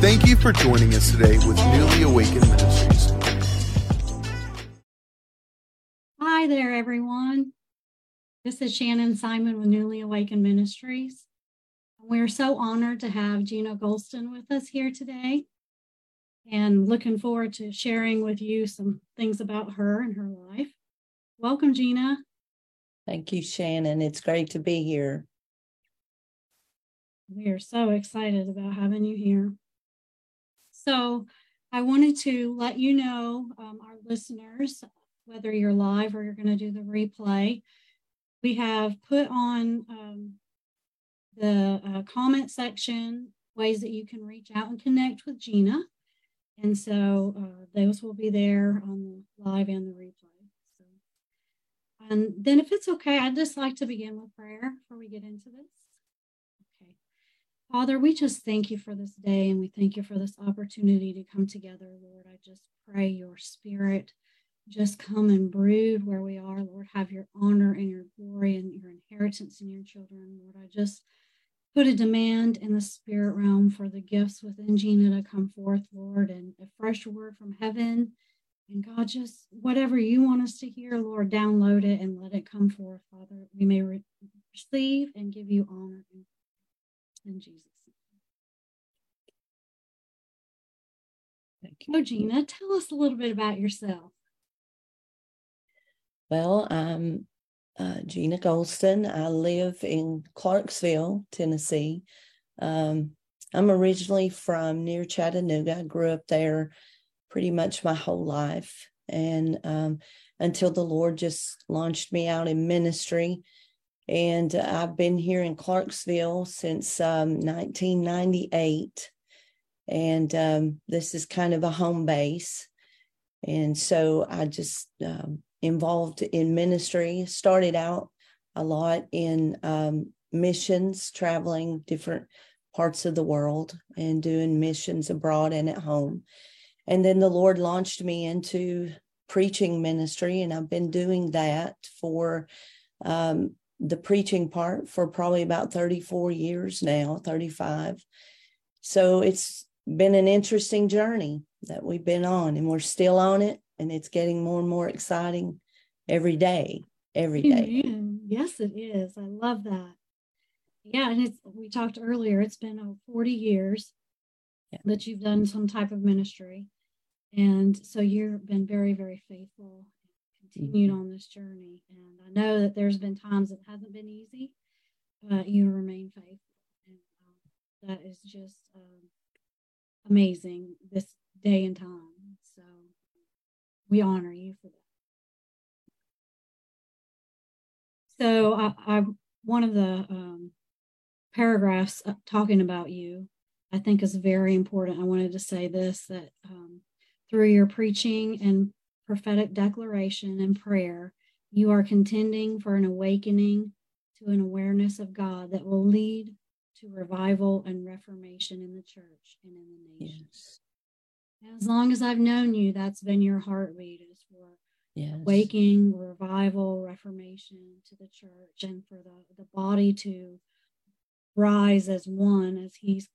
Thank you for joining us today with Newly Awakened Ministries. Hi there, everyone. This is Shannon Simon with Newly Awakened Ministries. We're so honored to have Gina Gholston with us here today and looking forward to sharing with you some things about her and her life. Welcome, Gina. Thank you, Shannon. It's great to be here. We are so excited about having you here. So, I wanted to let you know, um, our listeners, whether you're live or you're going to do the replay, we have put on um, the uh, comment section ways that you can reach out and connect with Gina. And so uh, those will be there on the live and the replay. So, and then, if it's okay, I'd just like to begin with prayer before we get into this. Father, we just thank you for this day and we thank you for this opportunity to come together, Lord. I just pray your spirit just come and brood where we are, Lord. Have your honor and your glory and your inheritance in your children, Lord. I just put a demand in the spirit realm for the gifts within Gina to come forth, Lord, and a fresh word from heaven. And God, just whatever you want us to hear, Lord, download it and let it come forth, Father. We may re- receive and give you honor in, in Jesus' name. Thank you. So, Gina, tell us a little bit about yourself. Well, I'm uh, Gina Gholston. I live in Clarksville, Tennessee. Um, I'm originally from near Chattanooga. I grew up there pretty much my whole life. And um, until the Lord just launched me out in ministry. And I've been here in Clarksville since um, 1998. And um, this is kind of a home base. And so I just um, involved in ministry, started out a lot in um, missions, traveling different parts of the world and doing missions abroad and at home. And then the Lord launched me into preaching ministry, and I've been doing that for um, the preaching part for probably about 34 years now, 35. So it's been an interesting journey that we've been on, and we're still on it and it's getting more and more exciting every day every day Amen. yes it is i love that yeah and it's we talked earlier it's been uh, 40 years yeah. that you've done some type of ministry and so you've been very very faithful continued mm-hmm. on this journey and i know that there's been times it hasn't been easy but you remain faithful and um, that is just um, amazing this day and time so we honor you for that. So I, I one of the um, paragraphs uh, talking about you, I think is very important. I wanted to say this that um, through your preaching and prophetic declaration and prayer, you are contending for an awakening to an awareness of God that will lead to revival and reformation in the church and in the nation. Yes. As long as I've known you, that's been your heartbeat is for yes. waking, revival, reformation to the church and for the, the body to rise as one as he's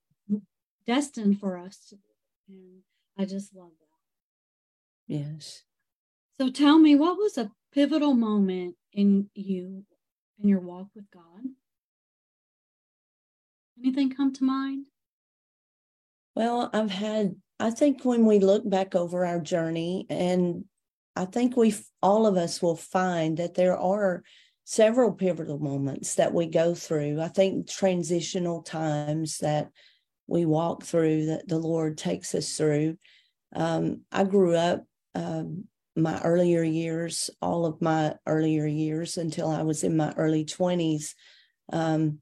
destined for us to be. And I just love that. Yes. So tell me, what was a pivotal moment in you in your walk with God? Anything come to mind? Well, I've had I think when we look back over our journey, and I think we all of us will find that there are several pivotal moments that we go through. I think transitional times that we walk through that the Lord takes us through. Um, I grew up um, my earlier years, all of my earlier years until I was in my early 20s um,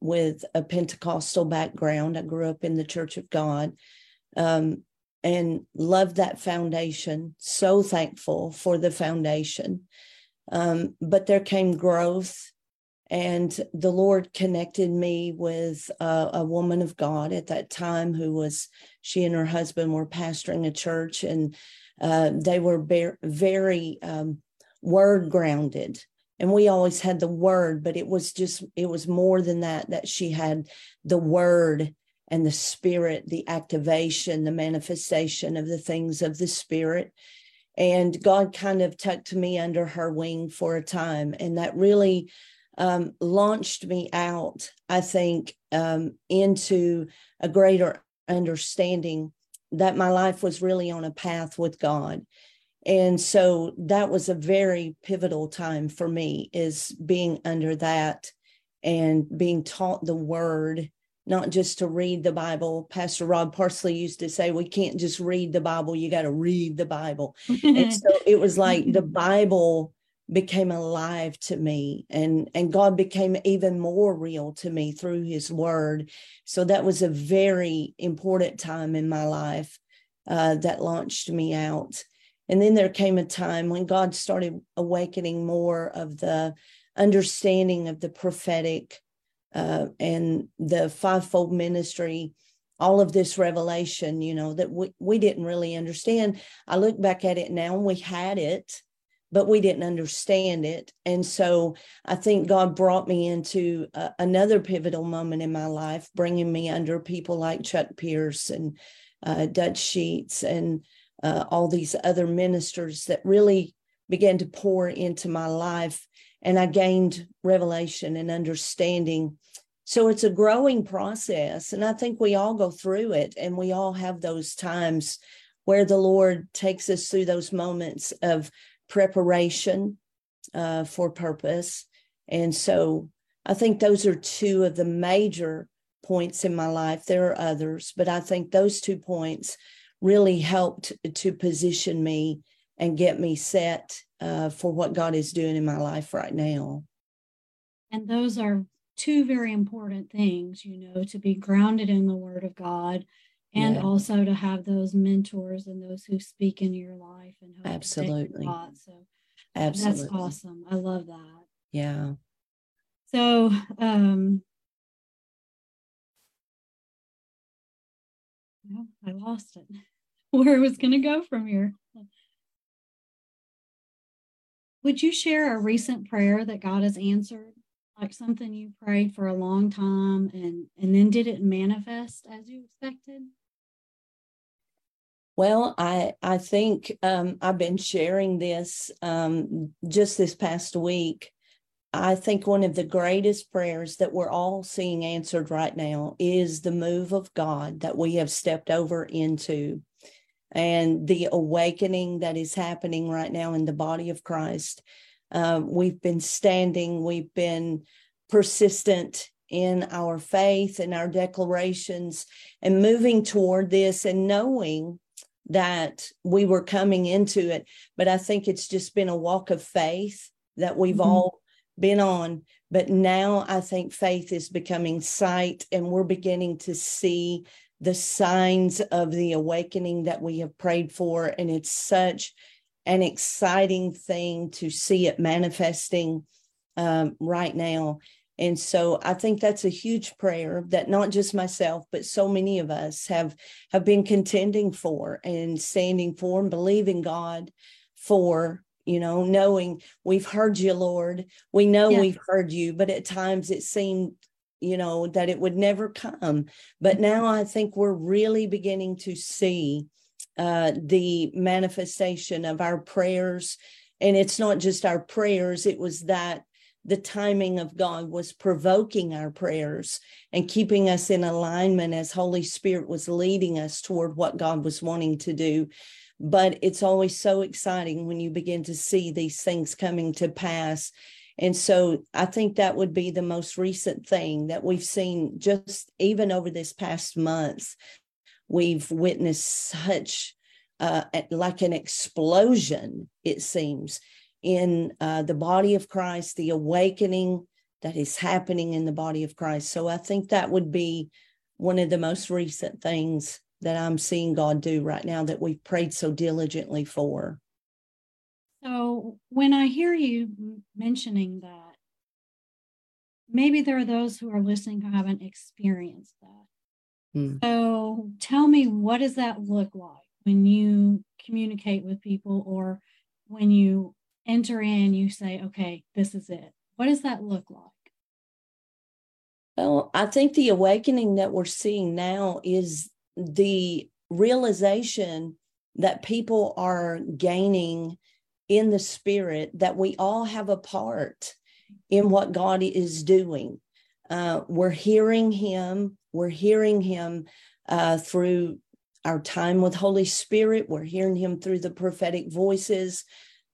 with a Pentecostal background. I grew up in the Church of God um, and love that foundation. So thankful for the foundation. Um, but there came growth, and the Lord connected me with a, a, woman of God at that time who was, she and her husband were pastoring a church, and uh, they were very, very um, word grounded and we always had the word but it was just it was more than that that she had the word and the spirit, the activation, the manifestation of the things of the spirit. And God kind of tucked me under her wing for a time. And that really um, launched me out, I think, um, into a greater understanding that my life was really on a path with God. And so that was a very pivotal time for me is being under that and being taught the word not just to read the Bible. Pastor Rod Parsley used to say, we can't just read the Bible, you got to read the Bible. and so it was like the Bible became alive to me and and God became even more real to me through his word. So that was a very important time in my life uh, that launched me out. And then there came a time when God started awakening more of the understanding of the prophetic uh, and the fivefold ministry all of this revelation you know that we, we didn't really understand i look back at it now and we had it but we didn't understand it and so i think god brought me into uh, another pivotal moment in my life bringing me under people like chuck pierce and uh, dutch sheets and uh, all these other ministers that really began to pour into my life and I gained revelation and understanding. So it's a growing process. And I think we all go through it and we all have those times where the Lord takes us through those moments of preparation uh, for purpose. And so I think those are two of the major points in my life. There are others, but I think those two points really helped to position me and get me set uh, for what God is doing in my life right now. And those are two very important things, you know, to be grounded in the Word of God and yeah. also to have those mentors and those who speak in your life and absolutely. so absolutely. that's awesome. I love that. Yeah. So um well, i lost it. Where it was going to go from here. Would you share a recent prayer that God has answered? Like something you prayed for a long time and and then did it manifest as you expected? Well, I I think um, I've been sharing this um, just this past week. I think one of the greatest prayers that we're all seeing answered right now is the move of God that we have stepped over into and the awakening that is happening right now in the body of Christ. Uh, we've been standing, we've been persistent in our faith and our declarations and moving toward this and knowing that we were coming into it. But I think it's just been a walk of faith that we've mm-hmm. all been on. But now I think faith is becoming sight and we're beginning to see the signs of the awakening that we have prayed for. And it's such an exciting thing to see it manifesting um, right now. And so I think that's a huge prayer that not just myself, but so many of us have have been contending for and standing for and believing God for, you know, knowing we've heard you, Lord. We know yeah. we've heard you, but at times it seemed you know, that it would never come. But now I think we're really beginning to see uh, the manifestation of our prayers. And it's not just our prayers, it was that the timing of God was provoking our prayers and keeping us in alignment as Holy Spirit was leading us toward what God was wanting to do. But it's always so exciting when you begin to see these things coming to pass and so I think that would be the most recent thing that we've seen just even over this past month. We've witnessed such uh, like an explosion, it seems, in uh, the body of Christ, the awakening that is happening in the body of Christ. So I think that would be one of the most recent things that I'm seeing God do right now that we've prayed so diligently for. So when I hear you mentioning that, maybe there are those who are listening who haven't experienced that. Mm. So tell me, what does that look like when you communicate with people or when you enter in, you say, okay, this is it. What does that look like? Well, I think the awakening that we're seeing now is the realization that people are gaining in the spirit that we all have a part in what God is doing. Uh, we're hearing Him, we're hearing Him uh, through our time with Holy Spirit, we're hearing Him through the prophetic voices.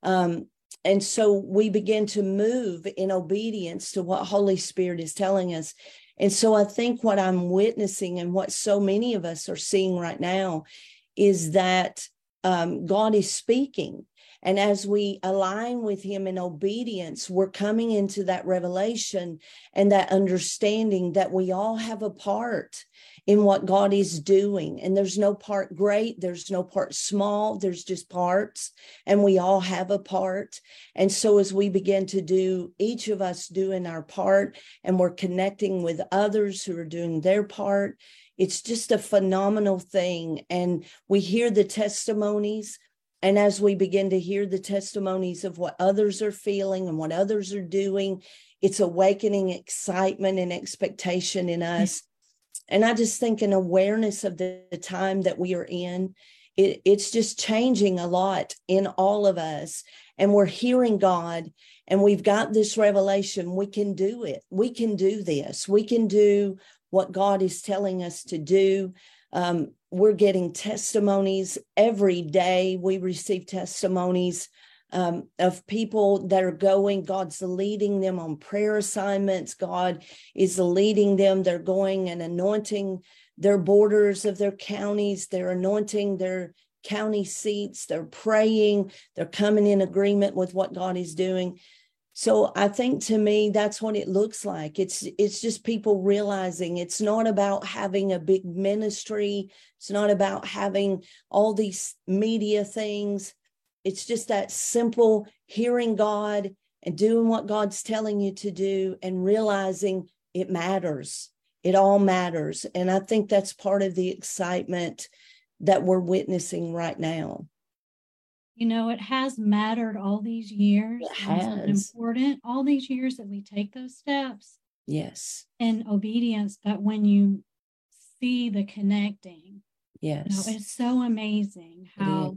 Um, and so we begin to move in obedience to what Holy Spirit is telling us. And so I think what I'm witnessing and what so many of us are seeing right now is that um, God is speaking. And as we align with Him in obedience, we're coming into that revelation and that understanding that we all have a part in what God is doing. And there's no part great, there's no part small, there's just parts, and we all have a part. And so as we begin to do, each of us doing our part, and we're connecting with others who are doing their part, it's just a phenomenal thing. And we hear the testimonies. And as we begin to hear the testimonies of what others are feeling and what others are doing, it's awakening excitement and expectation in mm. us and I just think an awareness of the, the time that we are in, it, it's just changing a lot in all of us. And we're hearing God and we've got this revelation. We can do it. We can do this. We can do what God is telling us to do. Um, we're getting testimonies every day. We receive testimonies um, of people that are going. God's leading them on prayer assignments. God is leading them. They're going and anointing their borders of their counties. They're anointing their county seats. They're praying. They're coming in agreement with what God is doing. So I think to me that's what it looks like. It's it's just people realizing it's not about having a big ministry. It's not about having all these media things. It's just that simple hearing God and doing what God's telling you to do and realizing it matters. It all matters. And I think that's part of the excitement that we're witnessing right now. You know, it has mattered all these years. It has. important all these years that we take those steps. Yes. In obedience, but when you see the connecting, yes, you know, it's so amazing how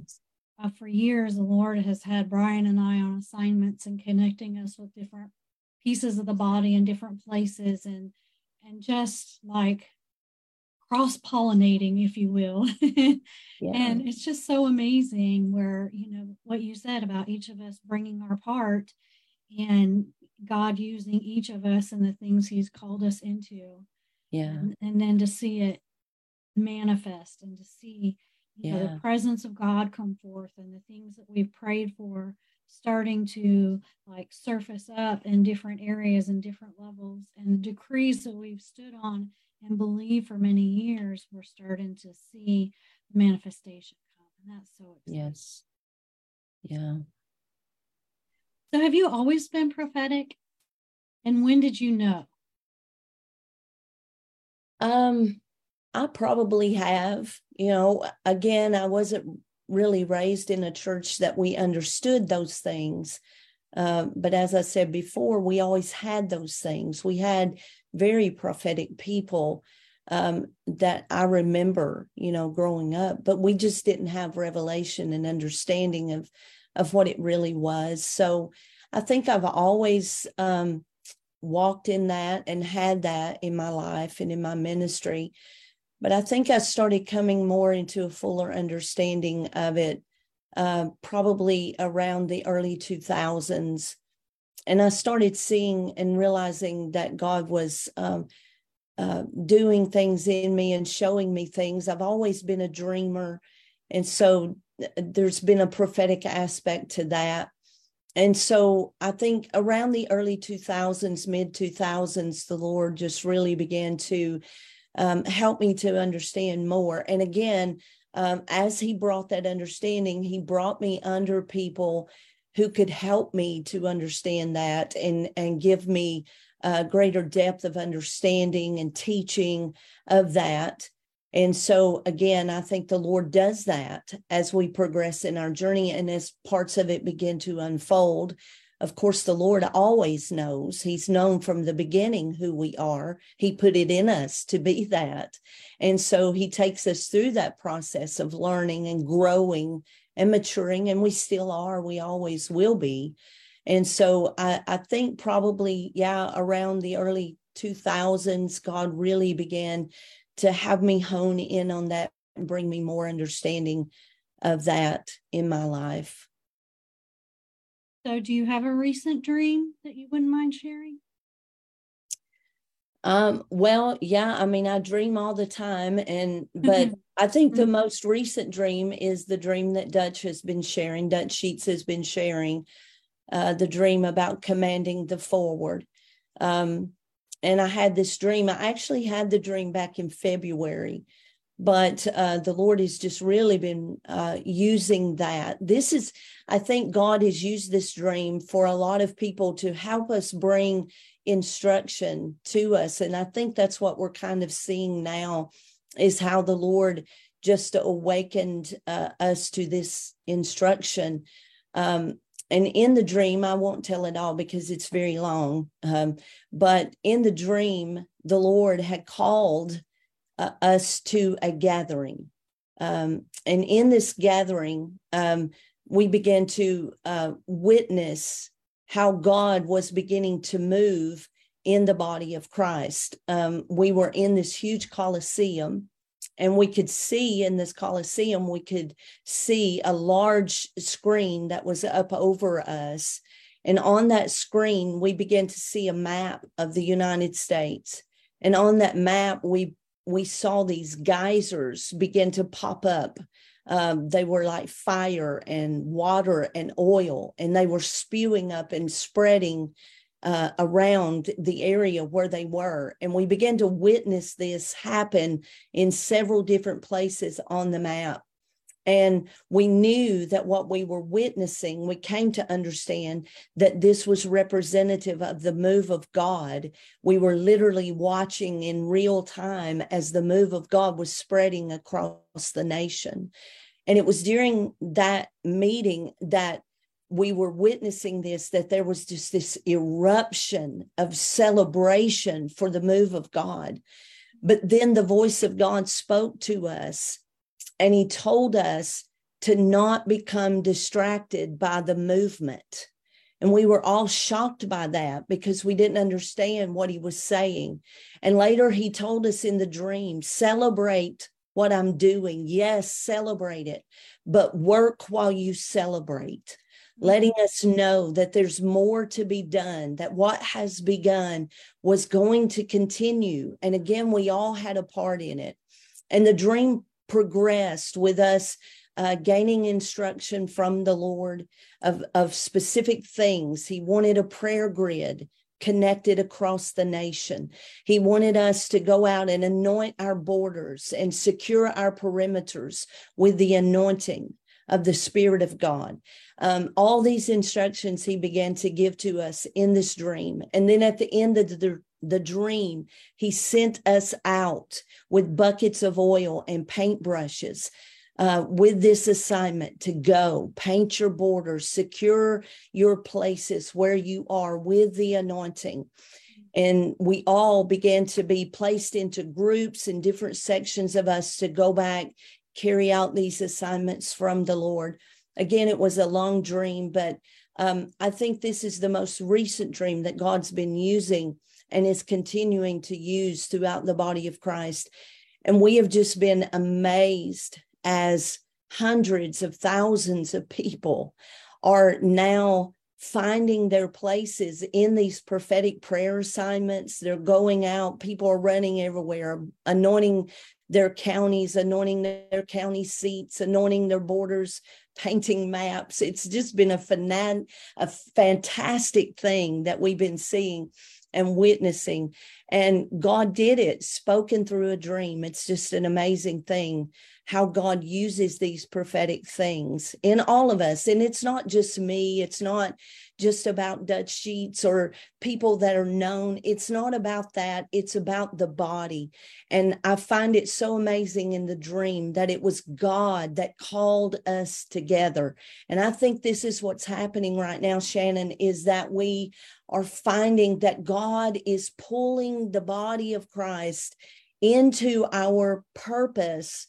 uh, for years, the Lord has had Brian and I on assignments and connecting us with different pieces of the body in different places and and just like cross pollinating, if you will. yeah. And it's just so amazing where, you know, what you said about each of us bringing our part and God using each of us and the things He's called us into. Yeah. And, and then to see it manifest and to see you know, the presence of God come forth and the things that we've prayed for starting to like surface up in different areas and different levels. And the decrees that we've stood on and believed for many years we're starting to see the manifestation come. And that's so exciting. yes. Yeah. So have you always been prophetic? And when did you know? Um I probably have. You know, again, I wasn't really raised in a church that we understood those things. Uh, but as I said before, we always had those things. We had very prophetic people um, that I remember, you know, growing up, but we just didn't have revelation and understanding of of what it really was. So I think I've always um, walked in that and had that in my life and in my ministry. But I think I started coming more into a fuller understanding of it uh, probably around the early 2000s. And I started seeing and realizing that God was um, uh, doing things in me and showing me things. I've always been a dreamer. And so uh, there's been a prophetic aspect to that. And so I think around the early 2000s, mid 2000s, the Lord just really began to um, helped me to understand more. And again, um, as he brought that understanding, he brought me under people who could help me to understand that and and give me a greater depth of understanding and teaching of that. And so, again, I think the Lord does that as we progress in our journey and as parts of it begin to unfold of course, the Lord always knows. He's known from the beginning who we are. He put it in us to be that. And so he takes us through that process of learning and growing and maturing. And we still are, we always will be. And so I, I think probably, yeah, around the early 2000s, God really began to have me hone in on that and bring me more understanding of that in my life. So, do you have a recent dream that you wouldn't mind sharing? Um, well, yeah, I mean, I dream all the time, and but mm-hmm. I think the mm-hmm. most recent dream is the dream that Dutch has been sharing. Dutch Sheets has been sharing uh, the dream about commanding the forward. Um, and I had this dream. I actually had the dream back in February but uh, the Lord has just really been uh, using that. This is, I think God has used this dream for a lot of people to help us bring instruction to us. And I think that's what we're kind of seeing now is how the Lord just awakened uh, us to this instruction. Um, and in the dream, I won't tell it all because it's very long. Um, but in the dream, the Lord had called uh, us to a gathering. Um, and in this gathering, um, we began to uh, witness how God was beginning to move in the body of Christ. Um, we were in this huge Colosseum, and we could see in this Colosseum, we could see a large screen that was up over us. And on that screen, we began to see a map of the United States. And on that map, we we saw these geysers begin to pop up. Um, they were like fire and water and oil, and they were spewing up and spreading uh, around the area where they were. And we began to witness this happen in several different places on the map. And we knew that what we were witnessing, we came to understand that this was representative of the move of God. We were literally watching in real time as the move of God was spreading across the nation. And it was during that meeting that we were witnessing this, that there was just this eruption of celebration for the move of God. But then the voice of God spoke to us and he told us to not become distracted by the movement. And we were all shocked by that because we didn't understand what he was saying. And later he told us in the dream celebrate what I'm doing. Yes, celebrate it, but work while you celebrate, letting mm-hmm. us know that there's more to be done, that what has begun was going to continue. And again, we all had a part in it. And the dream progressed with us uh, gaining instruction from the Lord of, of specific things. He wanted a prayer grid connected across the nation. He wanted us to go out and anoint our borders and secure our perimeters with the anointing of the Spirit of God. Um, all these instructions he began to give to us in this dream. And then at the end of the the dream, he sent us out with buckets of oil and paintbrushes uh, with this assignment to go paint your borders, secure your places where you are with the anointing. And we all began to be placed into groups and different sections of us to go back, carry out these assignments from the Lord. Again, it was a long dream, but um, I think this is the most recent dream that God's been using and is continuing to use throughout the body of Christ. And we have just been amazed as hundreds of thousands of people are now finding their places in these prophetic prayer assignments. They're going out, people are running everywhere, anointing their counties, anointing their county seats, anointing their borders, painting maps. It's just been a, fanan- a fantastic thing that we've been seeing and witnessing. And God did it, spoken through a dream. It's just an amazing thing how God uses these prophetic things in all of us. And it's not just me, it's not just about Dutch Sheets or people that are known. It's not about that. It's about the body. And I find it so amazing in the dream that it was God that called us together. And I think this is what's happening right now, Shannon, is that we are finding that God is pulling the body of Christ into our purpose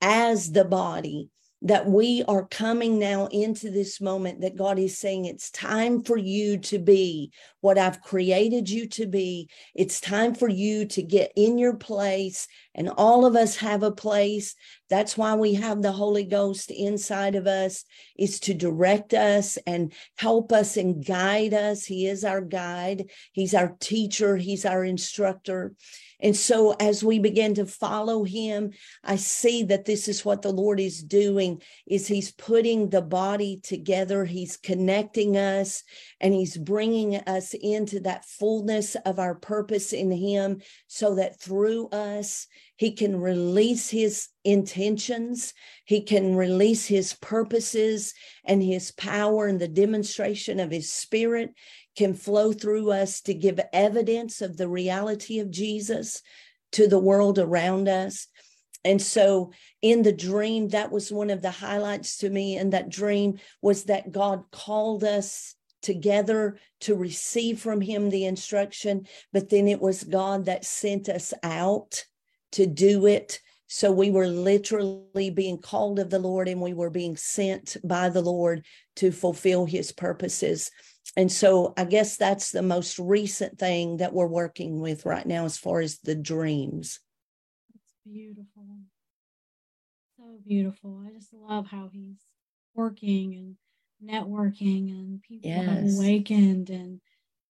as the body that we are coming now into this moment that God is saying it's time for you to be what I've created you to be. It's time for you to get in your place, and all of us have a place. That's why we have the Holy Ghost inside of us, is to direct us and help us and guide us. He is our guide, He's our teacher, He's our instructor. And so as we begin to follow him, I see that this is what the Lord is doing is he's putting the body together, he's connecting us and he's bringing us into that fullness of our purpose in him so that through us he can release his intentions, he can release his purposes and his power and the demonstration of his spirit can flow through us to give evidence of the reality of Jesus to the world around us. And so in the dream, that was one of the highlights to me. And that dream was that God called us together to receive from him the instruction, but then it was God that sent us out to do it. So we were literally being called of the Lord and we were being sent by the Lord to fulfill his purposes and so I guess that's the most recent thing that we're working with right now as far as the dreams. It's beautiful. So beautiful. I just love how he's working and networking and people yes. have awakened and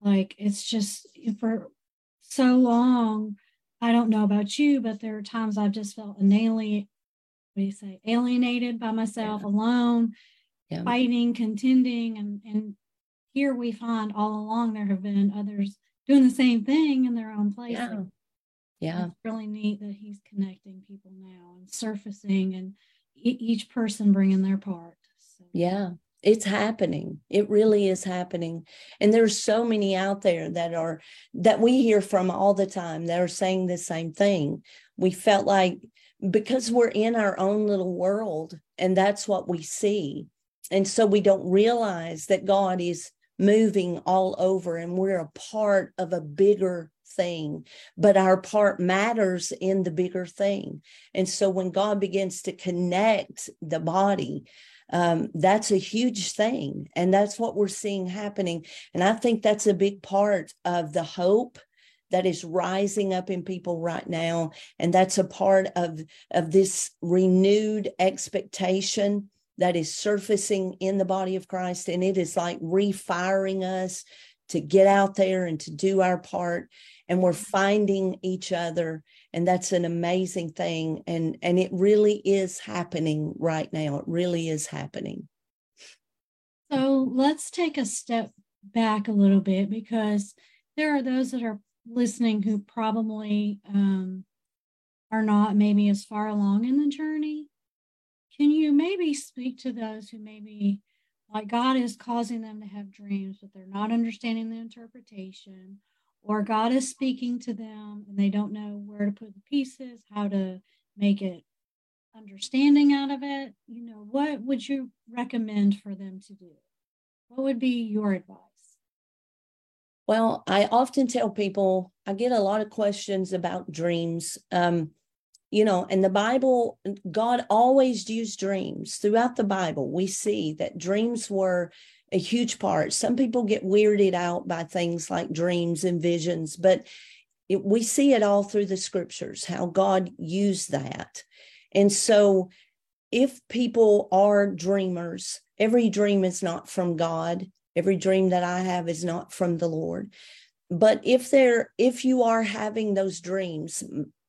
like it's just for so long i don't know about you but there are times i've just felt alienated what do you say alienated by myself yeah. alone yeah. fighting contending and and here we find all along there have been others doing the same thing in their own place. Yeah. Yeah. It's really neat that he's connecting people now and surfacing and e- each person bringing their part. So. Yeah. It's happening. It really is happening. And there's so many out there that are that we hear from all the time that are saying the same thing. We felt like because we're in our own little world and that's what we see. And so we don't realize that God is moving all over and we're a part of a bigger thing but our part matters in the bigger thing and so when god begins to connect the body um, that's a huge thing and that's what we're seeing happening and i think that's a big part of the hope that is rising up in people right now and that's a part of of this renewed expectation that is surfacing in the body of Christ. And it is like refiring us to get out there and to do our part. And we're finding each other. And that's an amazing thing. And, and it really is happening right now. It really is happening. So let's take a step back a little bit because there are those that are listening who probably um, are not maybe as far along in the journey can you maybe speak to those who maybe like God is causing them to have dreams, but they're not understanding the interpretation, or God is speaking to them and they don't know where to put the pieces, how to make it understanding out of it? You know, what would you recommend for them to do? What would be your advice? Well, I often tell people I get a lot of questions about dreams. Um, you know and the bible god always used dreams throughout the bible we see that dreams were a huge part. Some people get weirded out by things like dreams and visions but it, we see it all through the scriptures how god used that. And so if people are dreamers every dream is not from god. Every dream that i have is not from the lord. But if they're if you are having those dreams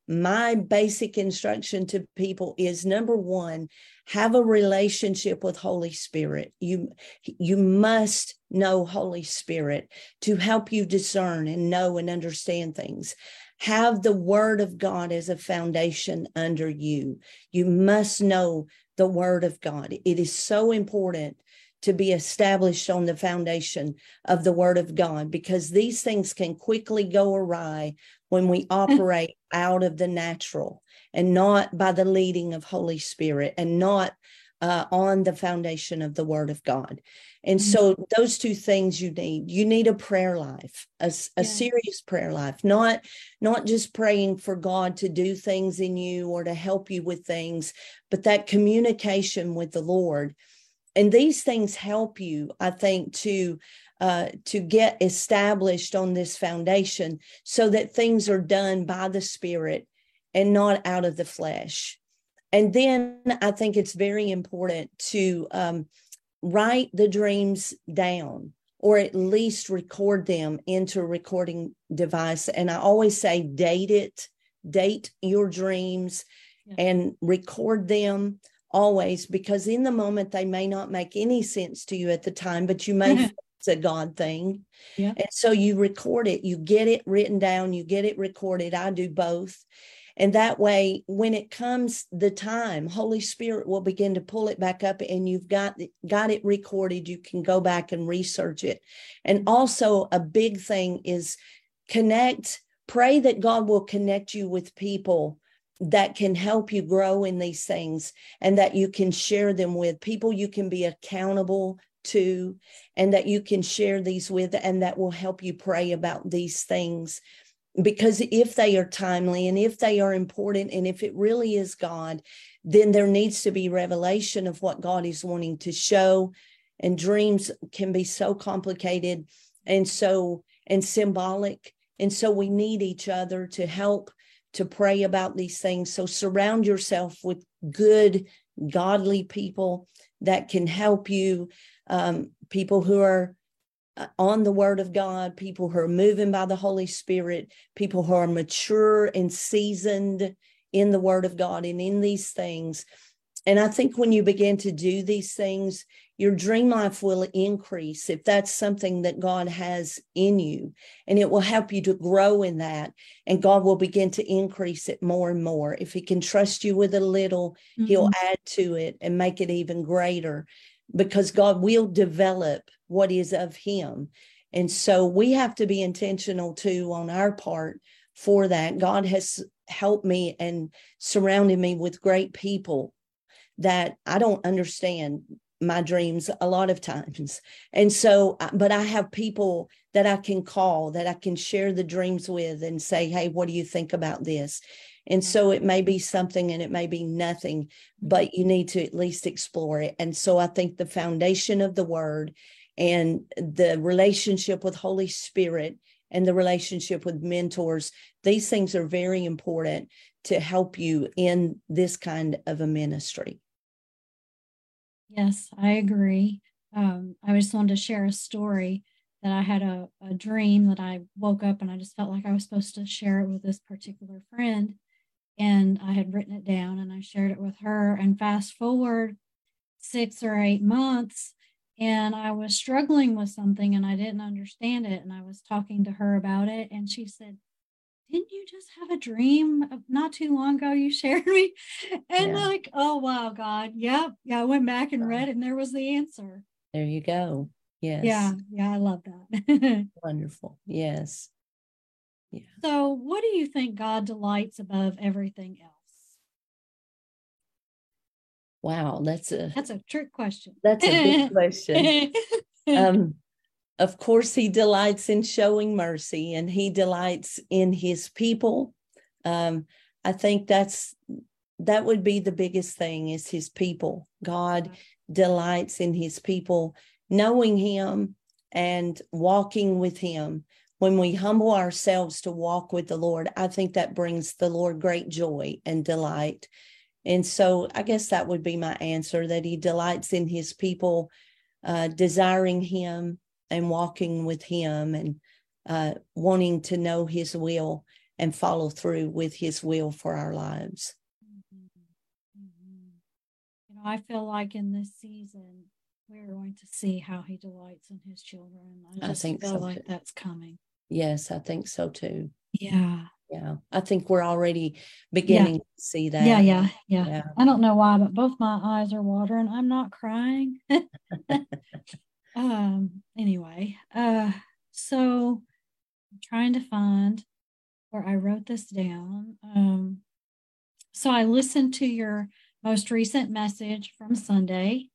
my basic instruction to people is number one, have a relationship with Holy Spirit. You you must know Holy Spirit to help you discern and know and understand things. Have the word of God as a foundation under you. You must know the word of God. It is so important to be established on the foundation of the word of God because these things can quickly go awry when we operate out of the natural and not by the leading of Holy Spirit and not uh, on the foundation of the Word of God. And mm-hmm. so, those two things you need you need a prayer life, a, a serious prayer life, not not just praying for God to do things in you or to help you with things, but that communication with the Lord. And these things help you, I think, to uh, to get established on this foundation so that things are done by the Spirit and not out of the flesh. And then I think it's very important to um, write the dreams down or at least record them into a recording device. And I always say, date it, date your dreams yeah. and record them always because in the moment they may not make any sense to you at the time, but you may it's a God thing. Yeah. And so you record it, you get it written down, you get it recorded. I do both. And that way, when it comes the time, Holy Spirit will begin to pull it back up and you've got, got it recorded. You can go back and research it. And also, a big thing is connect, pray that God will connect you with people that can help you grow in these things and that you can share them with people you can be accountable to and that you can share these with and that will help you pray about these things. Because if they are timely and if they are important and if it really is God then there needs to be revelation of what God is wanting to show. And dreams can be so complicated and so and symbolic. And so we need each other to help to pray about these things. So surround yourself with good godly people that can help you um, people who are uh, on the word of God, people who are moving by the Holy Spirit, people who are mature and seasoned in the word of God and in these things. And I think when you begin to do these things, your dream life will increase if that's something that God has in you. And it will help you to grow in that. And God will begin to increase it more and more. If He can trust you with a little, mm-hmm. He'll add to it and make it even greater because God will develop what is of Him. And so we have to be intentional too on our part for that. God has helped me and surrounded me with great people that I don't understand my dreams a lot of times. And so, uh, but I have people that I can call, that I can share the dreams with and say, hey, what do you think about this? And so it may be something and it may be nothing, but you need to at least explore it. And so I think the foundation of the word and the relationship with Holy Spirit and the relationship with mentors, these things are very important to help you in this kind of a ministry. Yes, I agree. Um, I just wanted to share a story that I had a, a dream that I woke up and I just felt like I was supposed to share it with this particular friend and I had written it down and I shared it with her. And fast forward six or eight months, and I was struggling with something and I didn't understand it. And I was talking to her about it, and she said, didn't you just have a dream not too long ago you shared me? And yeah. like oh wow god. Yep. Yeah i went back and read it and there was the answer. There you go. Yes. Yeah. Yeah i love that. Wonderful. Yes yeah. So, what do you think God delights above everything else? Wow, that's a that's a trick question. That's a big question. um, of course, He delights in showing mercy, and He delights in His people. Um, I think that's that would be the biggest thing is His people. God delights in His people, knowing Him and walking with Him when we humble ourselves to walk with the Lord, I think that brings the Lord great joy and delight. And so I guess that would be my answer that he delights in his people, uh, desiring him and walking with him and uh, wanting to know his will and follow through with his will for our lives. Mm-hmm. Mm-hmm. You know, I feel like in this season, we're going to see how he delights in his children. I just I feel so like too. that's coming. Yes, I think so too. Yeah. Yeah. I think we're already beginning yeah. to see that. Yeah, yeah, yeah, yeah. I don't know why, but both my eyes are watering. I'm not crying. um, anyway, uh, so I'm trying to find where I wrote this down. Um, so I listened to your most recent message from Sunday.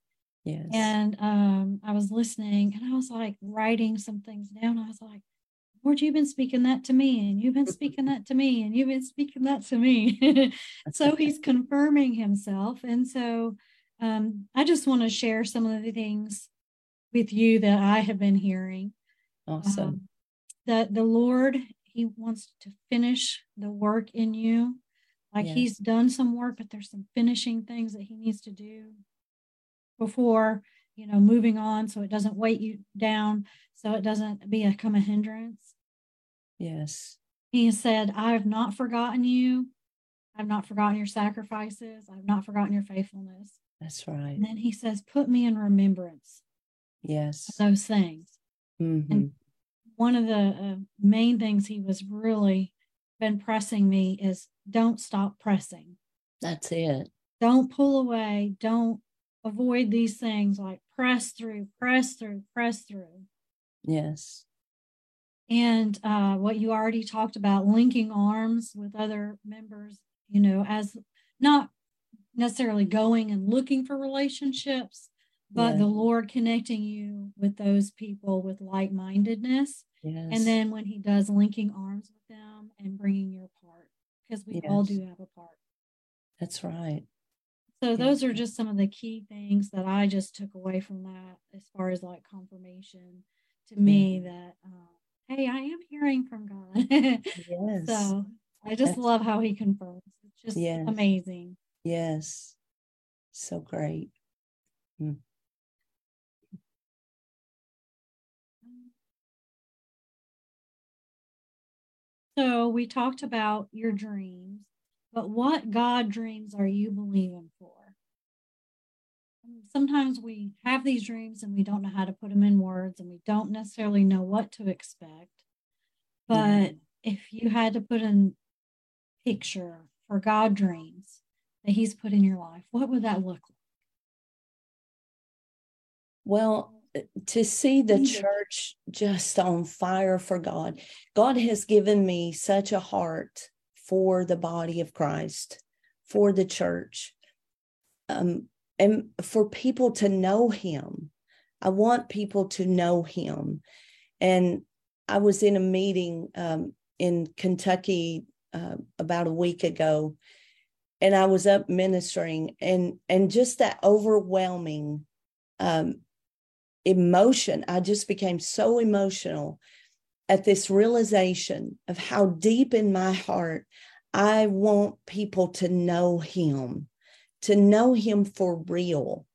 Yes. And um, I was listening and I was like writing some things down. I was like, Lord, you've been speaking that to me, and you've been speaking that to me, and you've been speaking that to me. so he's confirming himself. And so um, I just want to share some of the things with you that I have been hearing. Awesome. Um, that the Lord, He wants to finish the work in you. Like yes. He's done some work, but there's some finishing things that He needs to do before, you know, moving on so it doesn't weight you down, so it doesn't become a hindrance. Yes. He said, I have not forgotten you. I've not forgotten your sacrifices. I've not forgotten your faithfulness. That's right. And then he says, Put me in remembrance. Yes. those things. Mm-hmm. And one of the uh, main things he was really been pressing me is don't stop pressing. That's it. Don't pull away. Don't avoid these things like press through, press through, press through. Yes and uh, what you already talked about linking arms with other members you know as not necessarily going and looking for relationships but yeah. the lord connecting you with those people with like-mindedness yes. and then when he does linking arms with them and bringing your part because we yes. all do have a part that's right so those are just some of the key things that i just took away from that as far as like confirmation to me that um, hey, I am hearing from God. yes. So I just love how he confirms. It's just yes. amazing. Yes. So great. Hmm. So we talked about your dreams, but what God dreams are you believing for? Um, sometimes we have these dreams and we don't know how to put them in words and we don't necessarily know what to expect. But mm. if you had to put in picture for God dreams that He's put in your life, what would that look like? Well, uh, to see the mm. church just on fire for God, God has given me such a heart for the body of Christ, for the church. Um, and for people to know him. I want people to know him. And I was in a meeting um, in Kentucky uh, about a week ago, and I was up ministering, and and just that overwhelming um, emotion. I just became so emotional at this realization of how deep in my heart I want people to know Him to know him for real.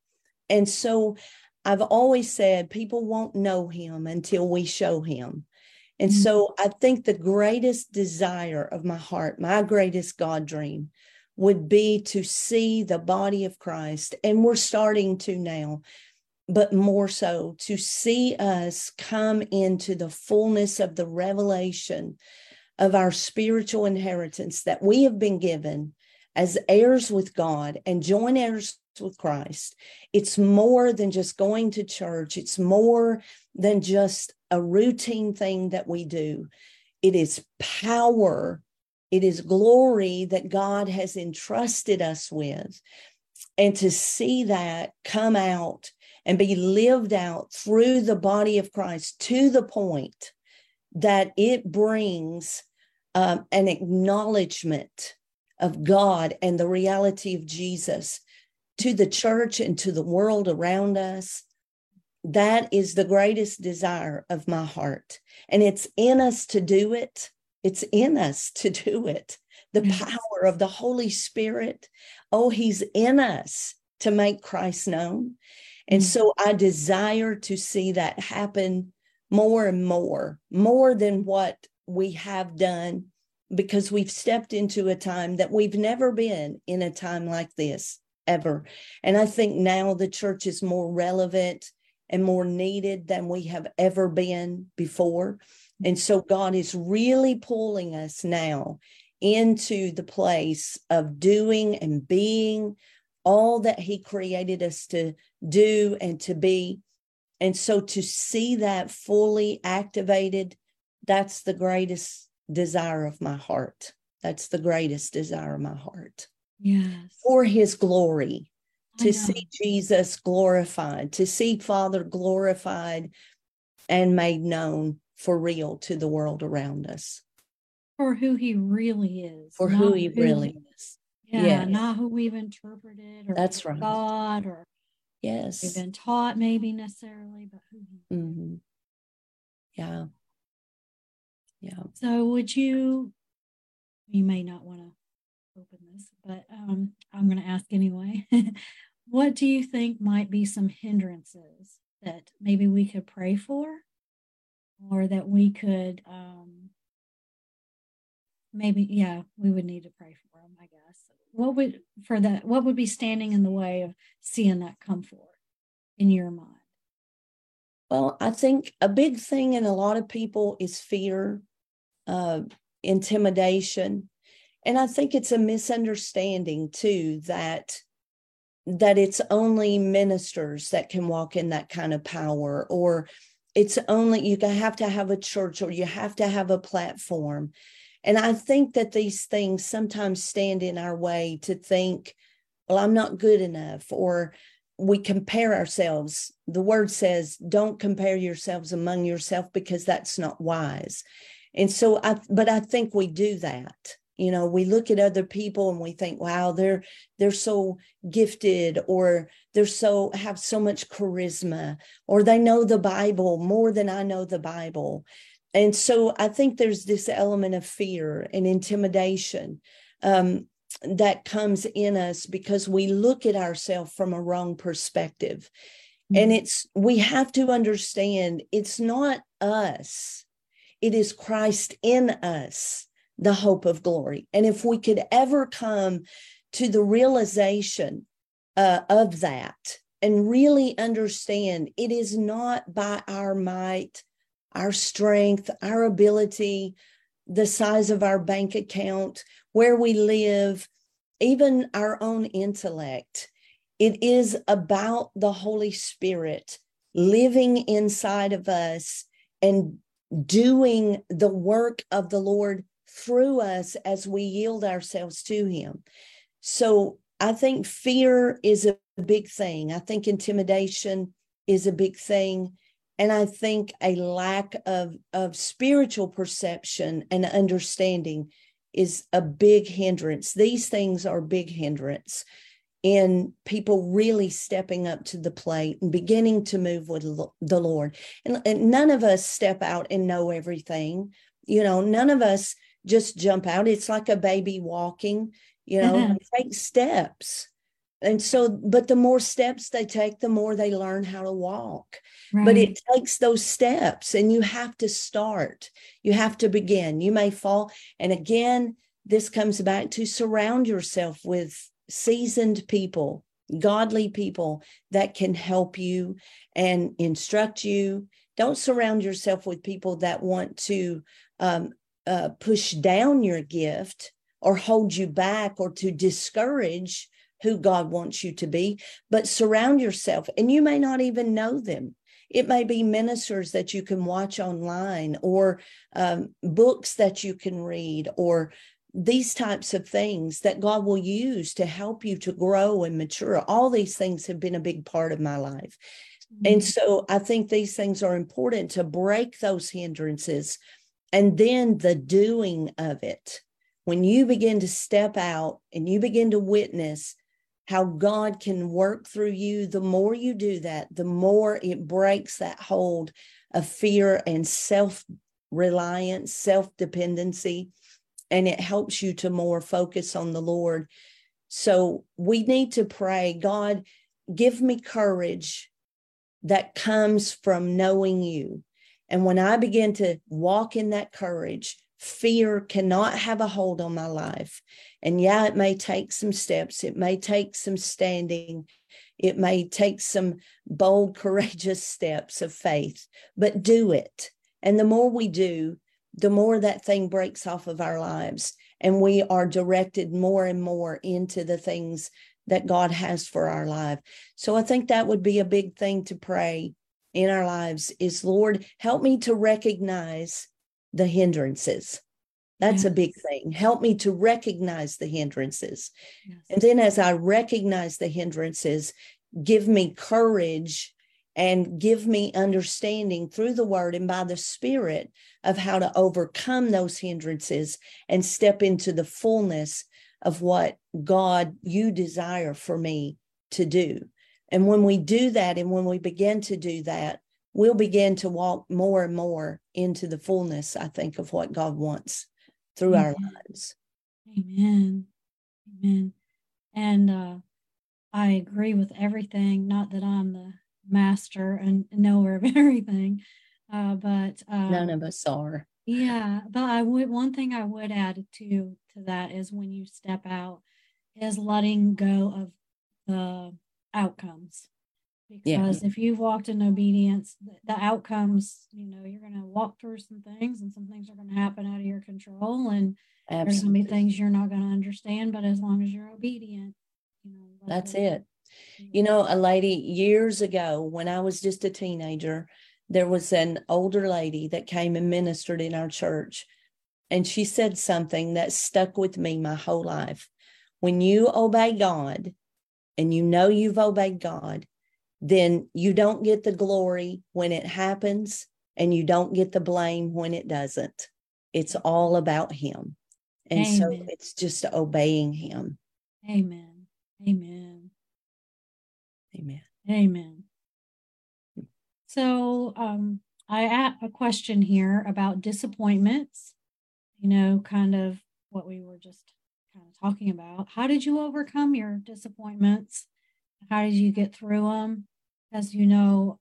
And so I've always said people won't know him until we show him. And mm-hmm. so I think the greatest desire of my heart, my greatest God dream, would be to see the body of Christ. And we're starting to now, but more so to see us come into the fullness of the revelation of our spiritual inheritance that we have been given as heirs with God and joint heirs with Christ, it's more than just going to church. It's more than just a routine thing that we do. It is power, it is glory that God has entrusted us with. And to see that come out and be lived out through the body of Christ to the point that it brings um, an acknowledgement of God and the reality of Jesus to the church and to the world around us. That is the greatest desire of my heart. And it's in us to do it. It's in us to do it. The power of the Holy Spirit. Oh, He's in us to make Christ known. And mm. so I desire to see that happen more and more, more than what we have done because we've stepped into a time that we've never been in a time like this ever. And I think now the church is more relevant and more needed than we have ever been before. And so God is really pulling us now into the place of doing and being all that He created us to do and to be. And so to see that fully activated, that's the greatest desire of my heart. That's the greatest desire of my heart. Yes. For his glory, to see Jesus glorified, to see Father glorified and made known for real to the world around us. For who he really is. For who he who, really is. Yeah, yes. not who we've interpreted or that's right. God or yes, we've been taught maybe necessarily, but who mm-hmm. Yeah. Yeah. So would you you may not want to open this, but um, I'm going to ask anyway. what do you think might be some hindrances that maybe we could pray for or that we could um, maybe yeah we would need to pray for them i guess. What would for that what would be standing in the way of seeing that come forth in your mind? Well i think a big thing in a lot of people is fear uh, intimidation. And i think it's a misunderstanding too that that it's only ministers that can walk in that kind of power or it's only you have to have a church or you have to have a platform and i think that these things sometimes stand in our way to think well i'm not good enough or we compare ourselves the word says don't compare yourselves among yourself because that's not wise and so I, but I think we do that. You know, we look at other people and we think, wow, they're they're so gifted or they're so have so much charisma or they know the Bible more than I know the Bible. And so I think there's this element of fear and intimidation um, that comes in us because we look at ourselves from a wrong perspective. Mm-hmm. And it's, we have to understand it's not us it is Christ in us, the hope of glory. And if we could ever come to the realization uh, of that and really understand it is not by our might, our strength, our ability, the size of our bank account, where we live, even our own intellect. It is about the Holy Spirit living inside of us and doing the work of the Lord through us as we yield ourselves to Him. So I think fear is a big thing. I think intimidation is a big thing. And I think a lack of, of spiritual perception and understanding is a big hindrance. These things are big hindrance in people really stepping up to the plate and beginning to move with the Lord. And, and, none of us step out and know everything. You know, none of us just jump out. It's like a baby walking, you know, mm-hmm. take steps. And so, but the more steps they take, the more they learn how to walk. Right. But it takes those steps and you have to start. You have to begin. You may fall. And again, this comes back to surround yourself with seasoned people, godly people that can help you and instruct you. Don't surround yourself with people that want to um, uh, push down your gift or hold you back or to discourage who God wants you to be, but surround yourself. And you may not even know them. It may be ministers that you can watch online or um, books that you can read or these types of things that God will use to help you to grow and mature. All these things have been a big part of my life. Mm-hmm. And so I think these things are important to break those hindrances and then the doing of it. When you begin to step out and you begin to witness how God can work through you, the more you do that, the more it breaks that hold of fear and self reliance, self dependency and it helps you to more focus on the Lord. So we need to pray, God, give me courage that comes from knowing you. And when I begin to walk in that courage, fear cannot have a hold on my life. And yeah, it may take some steps, it may take some standing, it may take some bold, courageous steps of faith, but do it. And the more we do, the more that thing breaks off of our lives and we are directed more and more into the things that God has for our life. So I think that would be a big thing to pray in our lives is Lord, help me to recognize the hindrances. That's yes. a big thing. Help me to recognize the hindrances. Yes. And then as I recognize the hindrances, give me courage and give me understanding through the word and by the spirit of how to overcome those hindrances and step into the fullness of what God you desire for me to do. And when we do that, and when we begin to do that, we'll begin to walk more and more into the fullness, I think, of what God wants through Amen. our lives. Amen. Amen. And uh, I agree with everything. Not that I'm the master and knower of everything, uh, but um, none of us are. Yeah, but I would. One thing I would add to to that is when you step out, is letting go of the outcomes because yeah. if you've walked in obedience the, outcomes you know you're going to walk through some things and some things are going to happen out of your control and Absolutely. there's going to be things you're not going to understand but as long as you're obedient you know that's it you know a lady years ago when i was just a teenager there was an older lady that came and ministered in our church and she said something that stuck with me my whole life when you obey god and you know you've obeyed God, then you don't get the glory when it happens and you don't get the blame when it doesn't. It's all about Him. And Amen. so it's just obeying Him. Amen. Amen. Amen. Amen. So um, I add a question here about disappointments, you know, kind of what we were just kind of talking about. How did you overcome your disappointments? How did you get through them? As you know,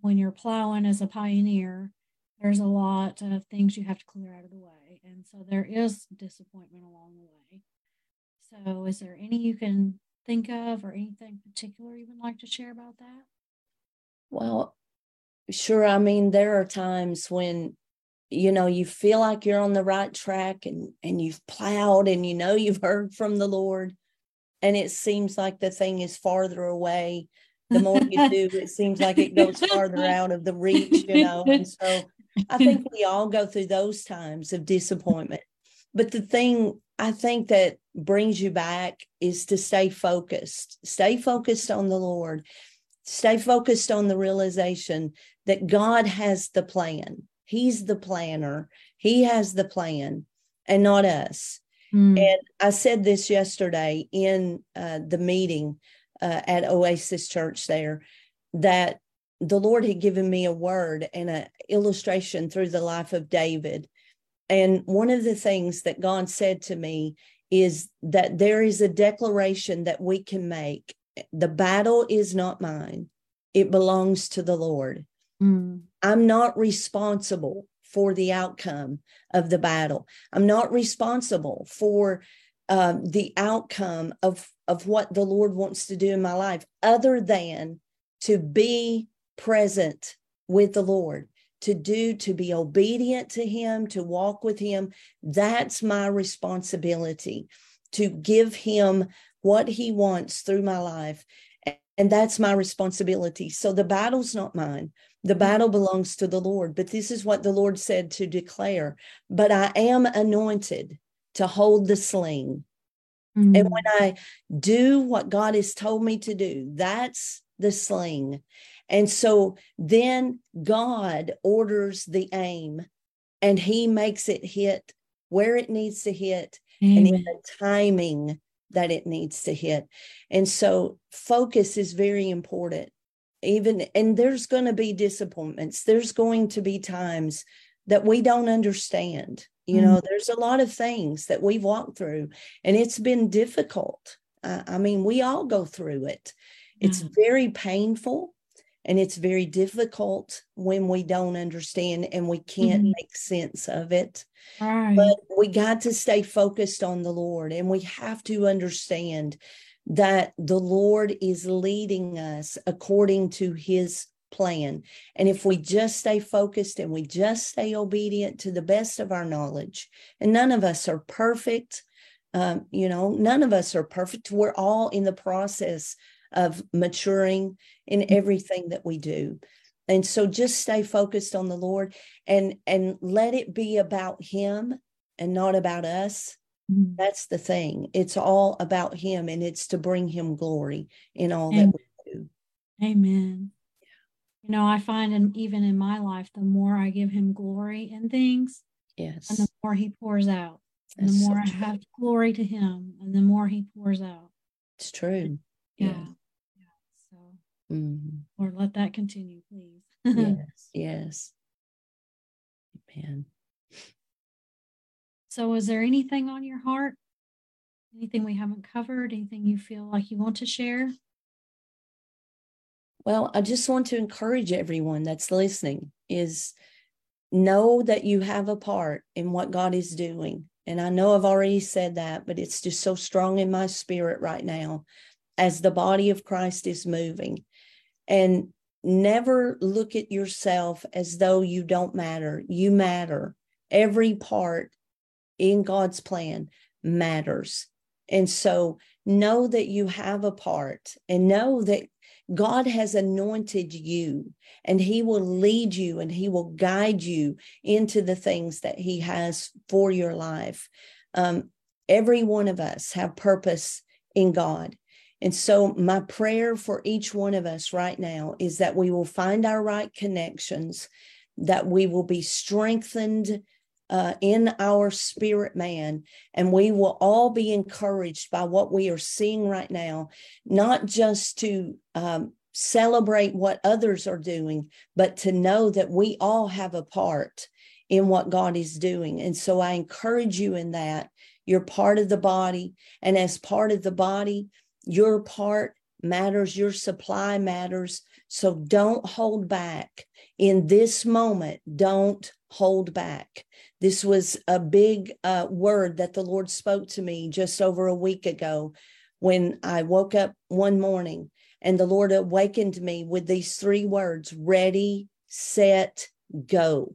when you're plowing as a pioneer, there's a lot of things you have to clear out of the way. And so there is disappointment along the way. So, is there any you can think of or anything particular you would like to share about that? Well, sure. I mean, there are times when you know you feel like you're on the right track and and you've plowed and you know you've heard from the lord and it seems like the thing is farther away the more you do it seems like it goes farther out of the reach you know and so i think we all go through those times of disappointment but the thing i think that brings you back is to stay focused stay focused on the lord stay focused on the realization that god has the plan He's the planner. He has the plan and not us. Mm. And I said this yesterday in uh, the meeting uh, at Oasis Church there that the Lord had given me a word and an illustration through the life of David. And one of the things that God said to me is that there is a declaration that we can make. The battle is not mine, it belongs to the Lord. Mm. I'm not responsible for the outcome of the battle. I'm not responsible for um, the outcome of, of what the Lord wants to do in my life, other than to be present with the Lord, to do, to be obedient to Him, to walk with Him. That's my responsibility to give Him what He wants through my life. And that's my responsibility. So the battle's not mine. The battle belongs to the Lord, but this is what the Lord said to declare. But I am anointed to hold the sling. Mm-hmm. And when I do what God has told me to do, that's the sling. And so then God orders the aim and he makes it hit where it needs to hit Amen. and in the timing that it needs to hit. And so focus is very important even and there's going to be disappointments there's going to be times that we don't understand you mm-hmm. know there's a lot of things that we've walked through and it's been difficult uh, i mean we all go through it it's mm-hmm. very painful And it's very difficult when we don't understand and we can't Mhm. make sense of it. Right. But we got to stay focused on the Lord and we have to understand that the Lord is leading us according to his plan. And if we just stay focused and we just stay obedient to the best of our knowledge, and none of us are perfect, um, you know, none of us are perfect. We're all in the process of maturing in everything that we do. And so just stay focused on the Lord and and let it be about him and not about us. Mhm. That's the thing. It's all about him and it's to bring him glory in all Amen. that we do. Amen. You know, I find in, even in my life, the more I give him glory in things, Yes. and the more he pours out, and That's the so more I have glory to him, and the more he pours out. It's true. Yeah. Yeah. yeah. So, Mhm. Lord, let that continue, please. Yes. Yes. Amen. So, is there anything on your heart? Anything we haven't covered? Anything you feel like you want to share? Well, I just want to encourage everyone that's listening is know that you have a part in what God is doing. And I know I've already said that, but it's just so strong in my spirit right now as the body of Christ is moving. And never look at yourself as though you don't matter. You matter. Every part in God's plan matters. And so know that you have a part and know that God has anointed you and he will lead you and he will guide you into the things that he has for your life. Um, every one of us have purpose in God. And so my prayer for each one of us right now is that we will find our right connections, that we will be strengthened uh, in our spirit man, and we will all be encouraged by what we are seeing right now, not just to um, celebrate what others are doing, but to know that we all have a part in what God is doing. And so I encourage you in that. You're part of the body. And as part of the body, your part matters, your supply matters. So don't hold back in this moment. Don't hold back. This was a big uh, word that the Lord spoke to me just over a week ago when I woke up one morning and the Lord awakened me with these three words ready, set, go.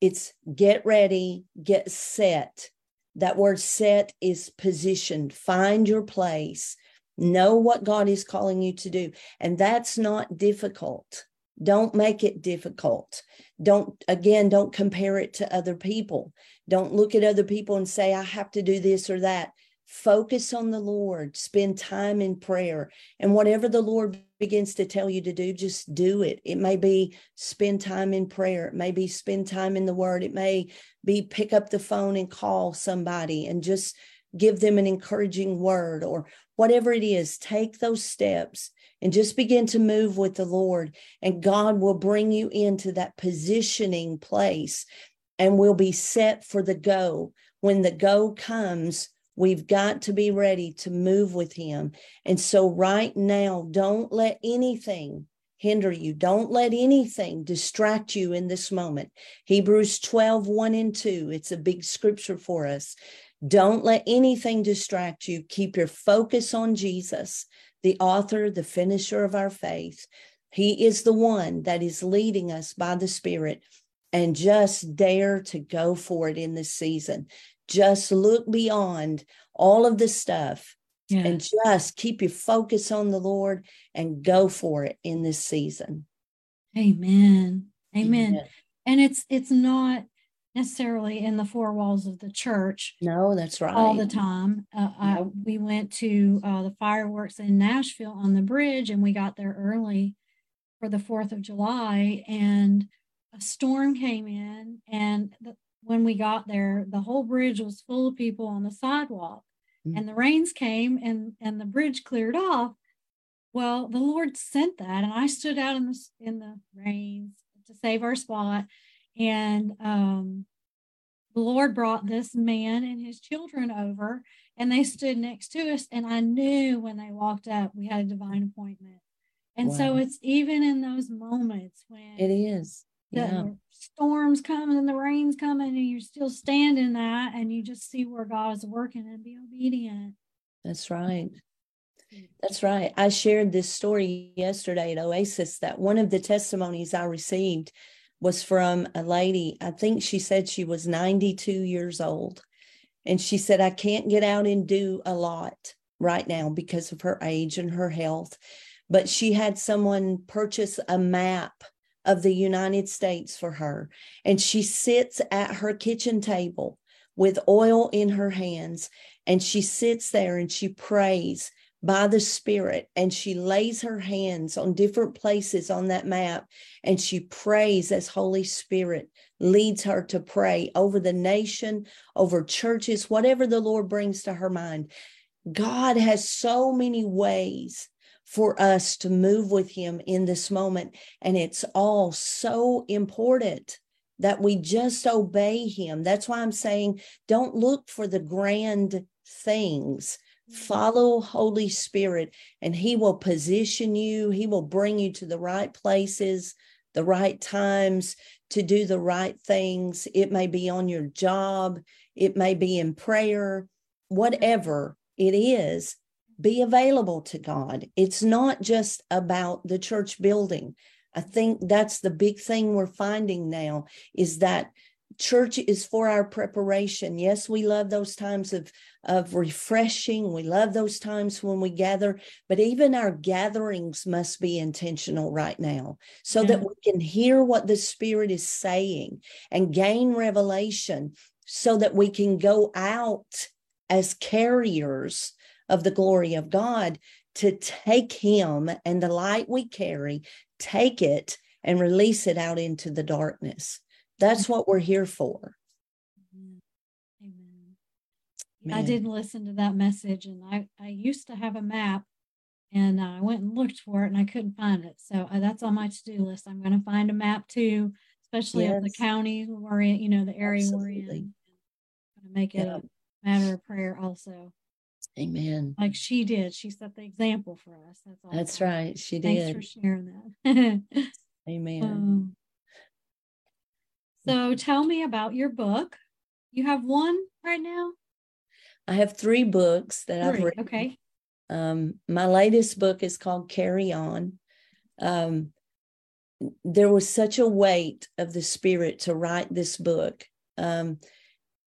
It's get ready, get set. That word set is positioned. Find your place. Know what God is calling you to do. And that's not difficult. Don't make it difficult. Don't, again, don't compare it to other people. Don't look at other people and say, I have to do this or that. Focus on the Lord, spend time in prayer. And whatever the Lord begins to tell you to do, just do it. It may be spend time in prayer, it may be spend time in the Word, it may be pick up the phone and call somebody and just give them an encouraging word or whatever it is. Take those steps and just begin to move with the Lord, and God will bring you into that positioning place and we'll be set for the go. When the go comes, we've got to be ready to move with Him. And so, right now, don't let anything hinder you. Don't let anything distract you in this moment. Hebrews 12, 1 and 2. It's a big scripture for us. Don't let anything distract you. Keep your focus on Jesus, the author, the finisher of our faith. He is the one that is leading us by the Spirit. And just dare to go for it in this season. Just look beyond all of the stuff Yeah. and just keep your focus on the Lord and go for it in this season. Amen. Amen. And it's it's not necessarily in the four walls of the church No, that's right. all the time. Uh, I, we went to uh, the fireworks in Nashville on the bridge, and we got there early for the Fourth of July, and a storm came in, and the, when we got there, the whole bridge was full of people on the sidewalk, Mm. and the rains came, and and the bridge cleared off. Well, the Lord sent that, and I stood out in the in the rains to save our spot, and um, the Lord brought this man and his children over, and they stood next to us. And I knew when they walked up, we had a divine appointment. And wow. so it's even in those moments when it is. Yeah. The storms coming and the rain's coming and you're still standing that and you just see where God is working and be obedient. That's right. That's right. I shared this story yesterday at Oasis that one of the testimonies I received was from a lady. I think she said she was 92 years old. And she said, I can't get out and do a lot right now because of her age and her health. But she had someone purchase a map of the United States for her. And she sits at her kitchen table with oil in her hands and she sits there and she prays by the Spirit and she lays her hands on different places on that map and she prays as Holy Spirit leads her to pray over the nation, over churches, whatever the Lord brings to her mind. God has so many ways for us to move with Him in this moment. And it's all so important that we just obey Him. That's why I'm saying don't look for the grand things. Follow Holy Spirit, and He will position you, He will bring you to the right places, the right times to do the right things. It may be on your job, it may be in prayer, whatever it is, be available to God. It's not just about the church building. I think that's the big thing we're finding now is that church is for our preparation. Yes, we love those times of, of refreshing. We love those times when we gather, but even our gatherings must be intentional right now so yeah. that we can hear what the Spirit is saying and gain revelation so that we can go out as carriers of the glory of God to take Him and the light we carry, take it and release it out into the darkness. That's what we're here for. Amen. I didn't listen to that message, and I, I used to have a map, and I went and looked for it, and I couldn't find it. So uh, that's on my to do list. I'm going to find a map too, especially yes. of the county we're in, you know, the area Absolutely. we're in. to make it yeah. a matter of prayer also. Amen. Like she did. She set the example for us. That's all. That's right. She did. Thanks for sharing that. Amen. Um, so tell me about your book. You have one right now? I have three books that i I've written. Okay. Um, my latest book is called Carry On. Um, there was such a weight of the spirit to write this book. Um,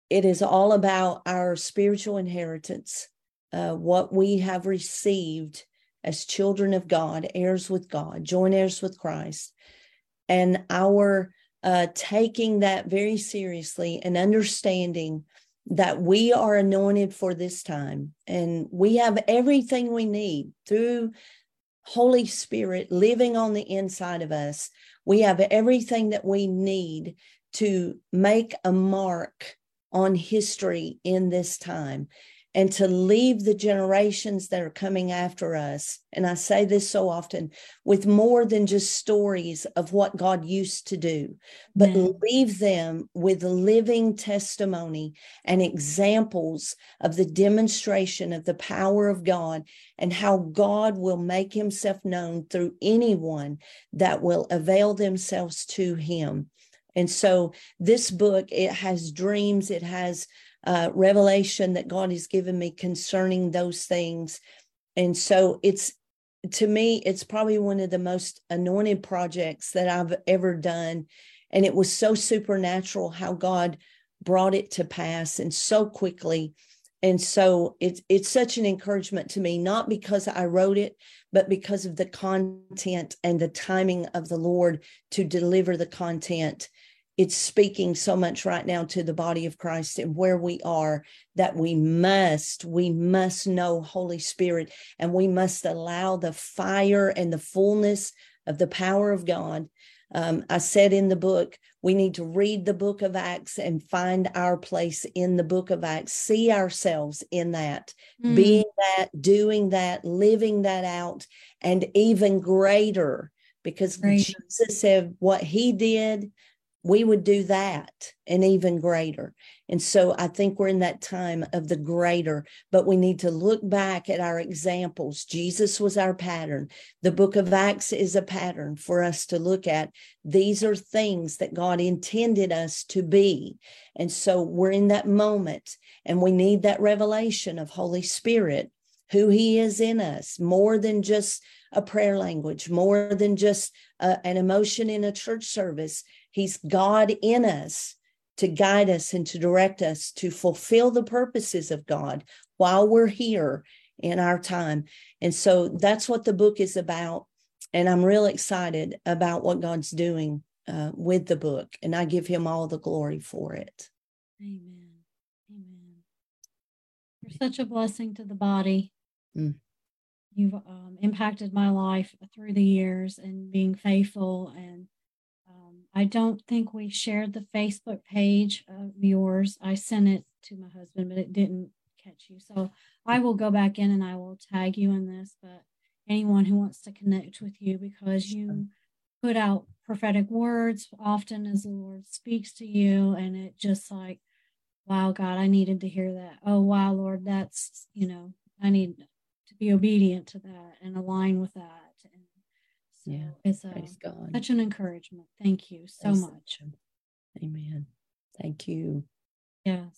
it is all about our spiritual inheritance, uh, what we have received as children of God, heirs with God, joint heirs with Christ, and our uh, taking that very seriously and understanding that we are anointed for this time and we have everything we need through Holy Spirit living on the inside of us. We have everything that we need to make a mark on history in this time and to leave the generations that are coming after us. And I say this so often with more than just stories of what God used to do, but leave them with living testimony and examples of the demonstration of the power of God and how God will make himself known through anyone that will avail themselves to him. And so this book, it has dreams, it has uh, revelation that God has given me concerning those things. And so it's, to me, it's probably one of the most anointed projects that I've ever done. And it was so supernatural how God brought it to pass and so quickly. And so it's it's such an encouragement to me, not because I wrote it, but because of the content and the timing of the Lord to deliver the content it's speaking so much right now to the body of Christ and where we are that we must, we must know Holy Spirit and we must allow the fire and the fullness of the power of God. Um, I said in the book, we need to read the book of Acts and find our place in the book of Acts, see ourselves in that, mm. being that, doing that, living that out, and even greater because Jesus said what he did we would do that and even greater. And so I think we're in that time of the greater, but we need to look back at our examples. Jesus was our pattern. The book of Acts is a pattern for us to look at. These are things that God intended us to be. And so we're in that moment and we need that revelation of Holy Spirit, who He is in us, more than just a prayer language, more than just uh, an emotion in a church service. He's God in us to guide us and to direct us to fulfill the purposes of God while we're here in our time. And so that's what the book is about. And I'm real excited about what God's doing uh, with the book. And I give him all the glory for it. Amen. Amen. You're such a blessing to the body. Mm. You've um, impacted my life through the years and being faithful and I don't think we shared the Facebook page of yours. I sent it to my husband, but it didn't catch you. So I will go back in and I will tag you in this. But anyone who wants to connect with you because you put out prophetic words often as the Lord speaks to you, and it just like, wow, God, I needed to hear that. Oh, wow, Lord, that's, you know, I need to be obedient to that and align with that. So yeah. it's a, such an encouragement. Thank you so Praise much. Amen. Thank you. Yes.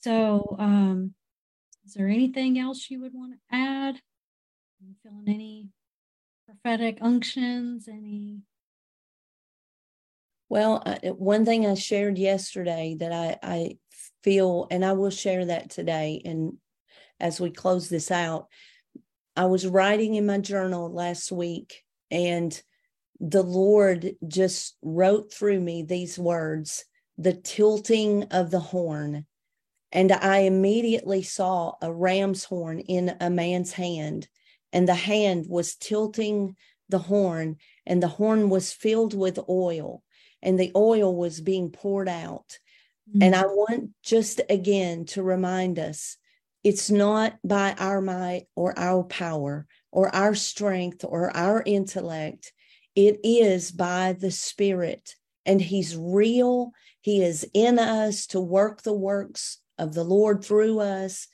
So, um, is there anything else you would want to add? Are you feeling any prophetic unctions? Any? Well, I, one thing I shared yesterday that I, I feel, and I will share that today. And as we close this out, I was writing in my journal last week, and the Lord just wrote through me these words the tilting of the horn. And I immediately saw a ram's horn in a man's hand, and the hand was tilting the horn, and the horn was filled with oil, and the oil was being poured out. Mm-hmm. And I want just again to remind us it's not by our might or our power or our strength or our intellect. It is by the Spirit. And He's real. He is in us to work the works of the Lord through us.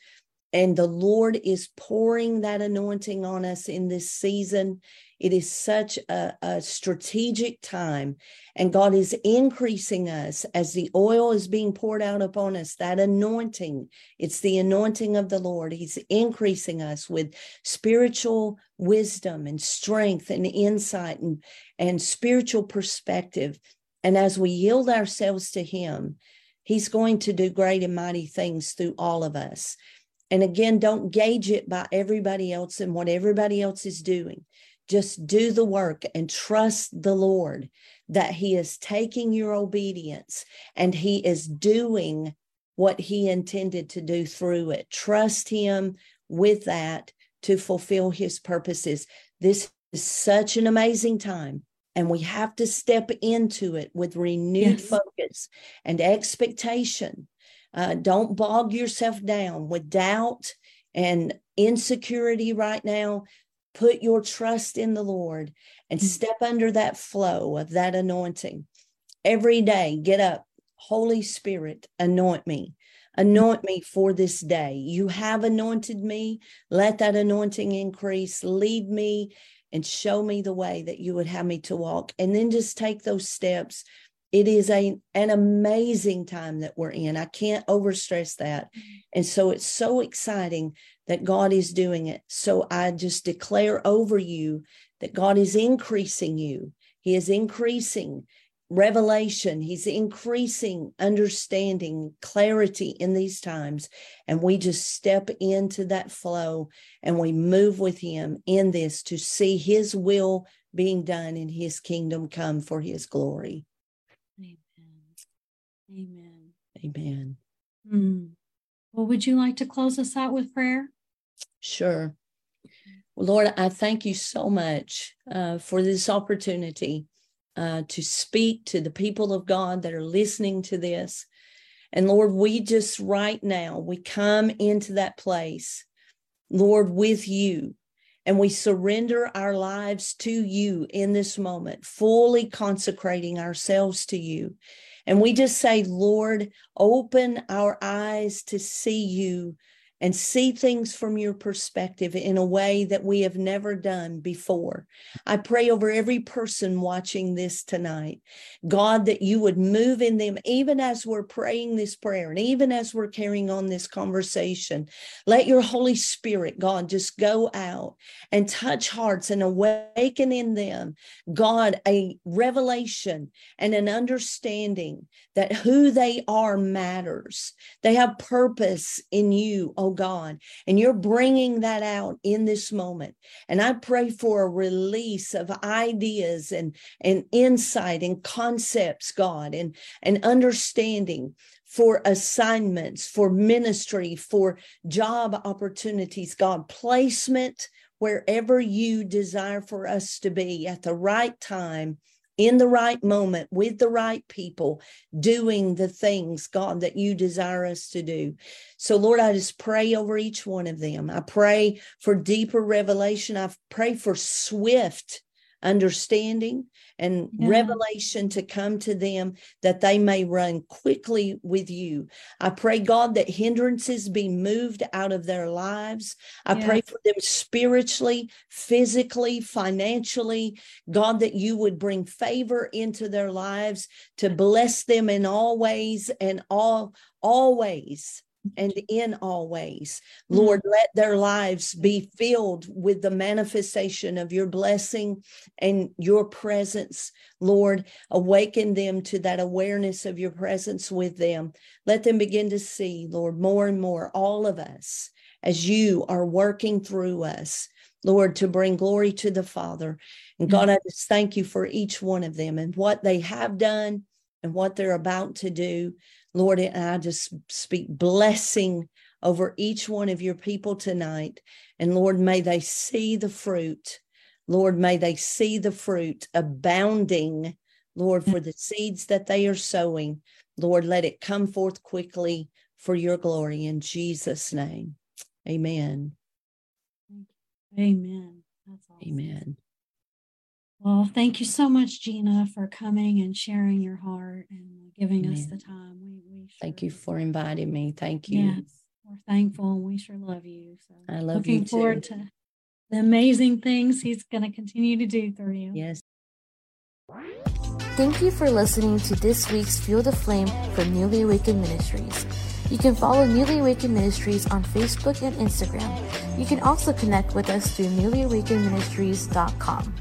And the Lord is pouring that anointing on us in this season. It is such a, a, strategic time, and God is increasing us as the oil is being poured out upon us. That anointing, it's the anointing of the Lord. He's increasing us with spiritual wisdom and strength and insight and, and spiritual perspective. And as we yield ourselves to Him, He's going to do great and mighty things through all of us. And again, don't gauge it by everybody else and what everybody else is doing. Just do the work and trust the Lord that He is taking your obedience and He is doing what He intended to do through it. Trust Him with that to fulfill His purposes. This is such an amazing time. And we have to step into it with renewed yes. focus and expectation. Uh, don't bog yourself down with doubt and insecurity right now. Put your trust in the Lord and mm-hmm. step under that flow of that anointing. Every day, get up. Holy Spirit, anoint me. Anoint me for this day. You have anointed me. Let that anointing increase. Lead me and show me the way that you would have me to walk. And then just take those steps. It is a, an amazing time that we're in. I can't overstress that. And so it's so exciting that God is doing it. So I just declare over you that God is increasing you. He is increasing revelation. He's increasing understanding, clarity in these times. And we just step into that flow and we move with Him in this to see His will being done and His kingdom come for His glory. Amen. Amen. Mm. Well, would you like to close us out with prayer? Sure. Well, Lord, I thank you so much uh, for this opportunity uh, to speak to the people of God that are listening to this. And Lord, we just right now, we come into that place, Lord, with you. And we surrender our lives to you in this moment, fully consecrating ourselves to you. And we just say, Lord, open our eyes to see you and see things from your perspective in a way that we have never done before. I pray over every person watching this tonight, God, that you would move in them, even as we're praying this prayer and even as we're carrying on this conversation. Let your Holy Spirit, God, just go out and touch hearts and awaken in them, God, a revelation and an understanding that who they are matters. They have purpose in you, oh oh God, and you're bringing that out in this moment. And I pray for a release of ideas and, and insight and concepts, God, and, and understanding for assignments, for ministry, for job opportunities, God, placement wherever you desire for us to be at the right time in the right moment with the right people, doing the things, God, that you desire us to do. So, Lord, I just pray over each one of them. I pray for deeper revelation. I pray for swift understanding and yeah. revelation to come to them that they may run quickly with you. I pray, God, that hindrances be moved out of their lives. I yes. pray for them spiritually, physically, financially. God, that you would bring favor into their lives to bless them in all ways and all always and in all ways. Mm-hmm. Lord, let their lives be filled with the manifestation of your blessing and your presence. Lord, awaken them to that awareness of your presence with them. Let them begin to see, Lord, more and more, all of us, as you are working through us. Lord, to bring glory to the Father. And God, mm-hmm. I just thank you for each one of them and what they have done and what they're about to do. Lord, and I just speak blessing over each one of your people tonight. And Lord, may they see the fruit. Lord, may they see the fruit abounding, Lord, for the seeds that they are sowing. Lord, let it come forth quickly for your glory in Jesus' name. Amen. Amen. That's awesome. Amen. Well, thank you so much, Gina, for coming and sharing your heart and giving Amen. us the time. We, we sure thank you for inviting me. Thank you. Yes, we're thankful and we sure love you. So I love looking you forward to the amazing things he's going to continue to do through you. Yes. Thank you for listening to this week's Fuel the Flame from Newly Awakened Ministries. You can follow Newly Awakened Ministries on Facebook and Instagram. You can also connect with us through newlyawakenedministries.com.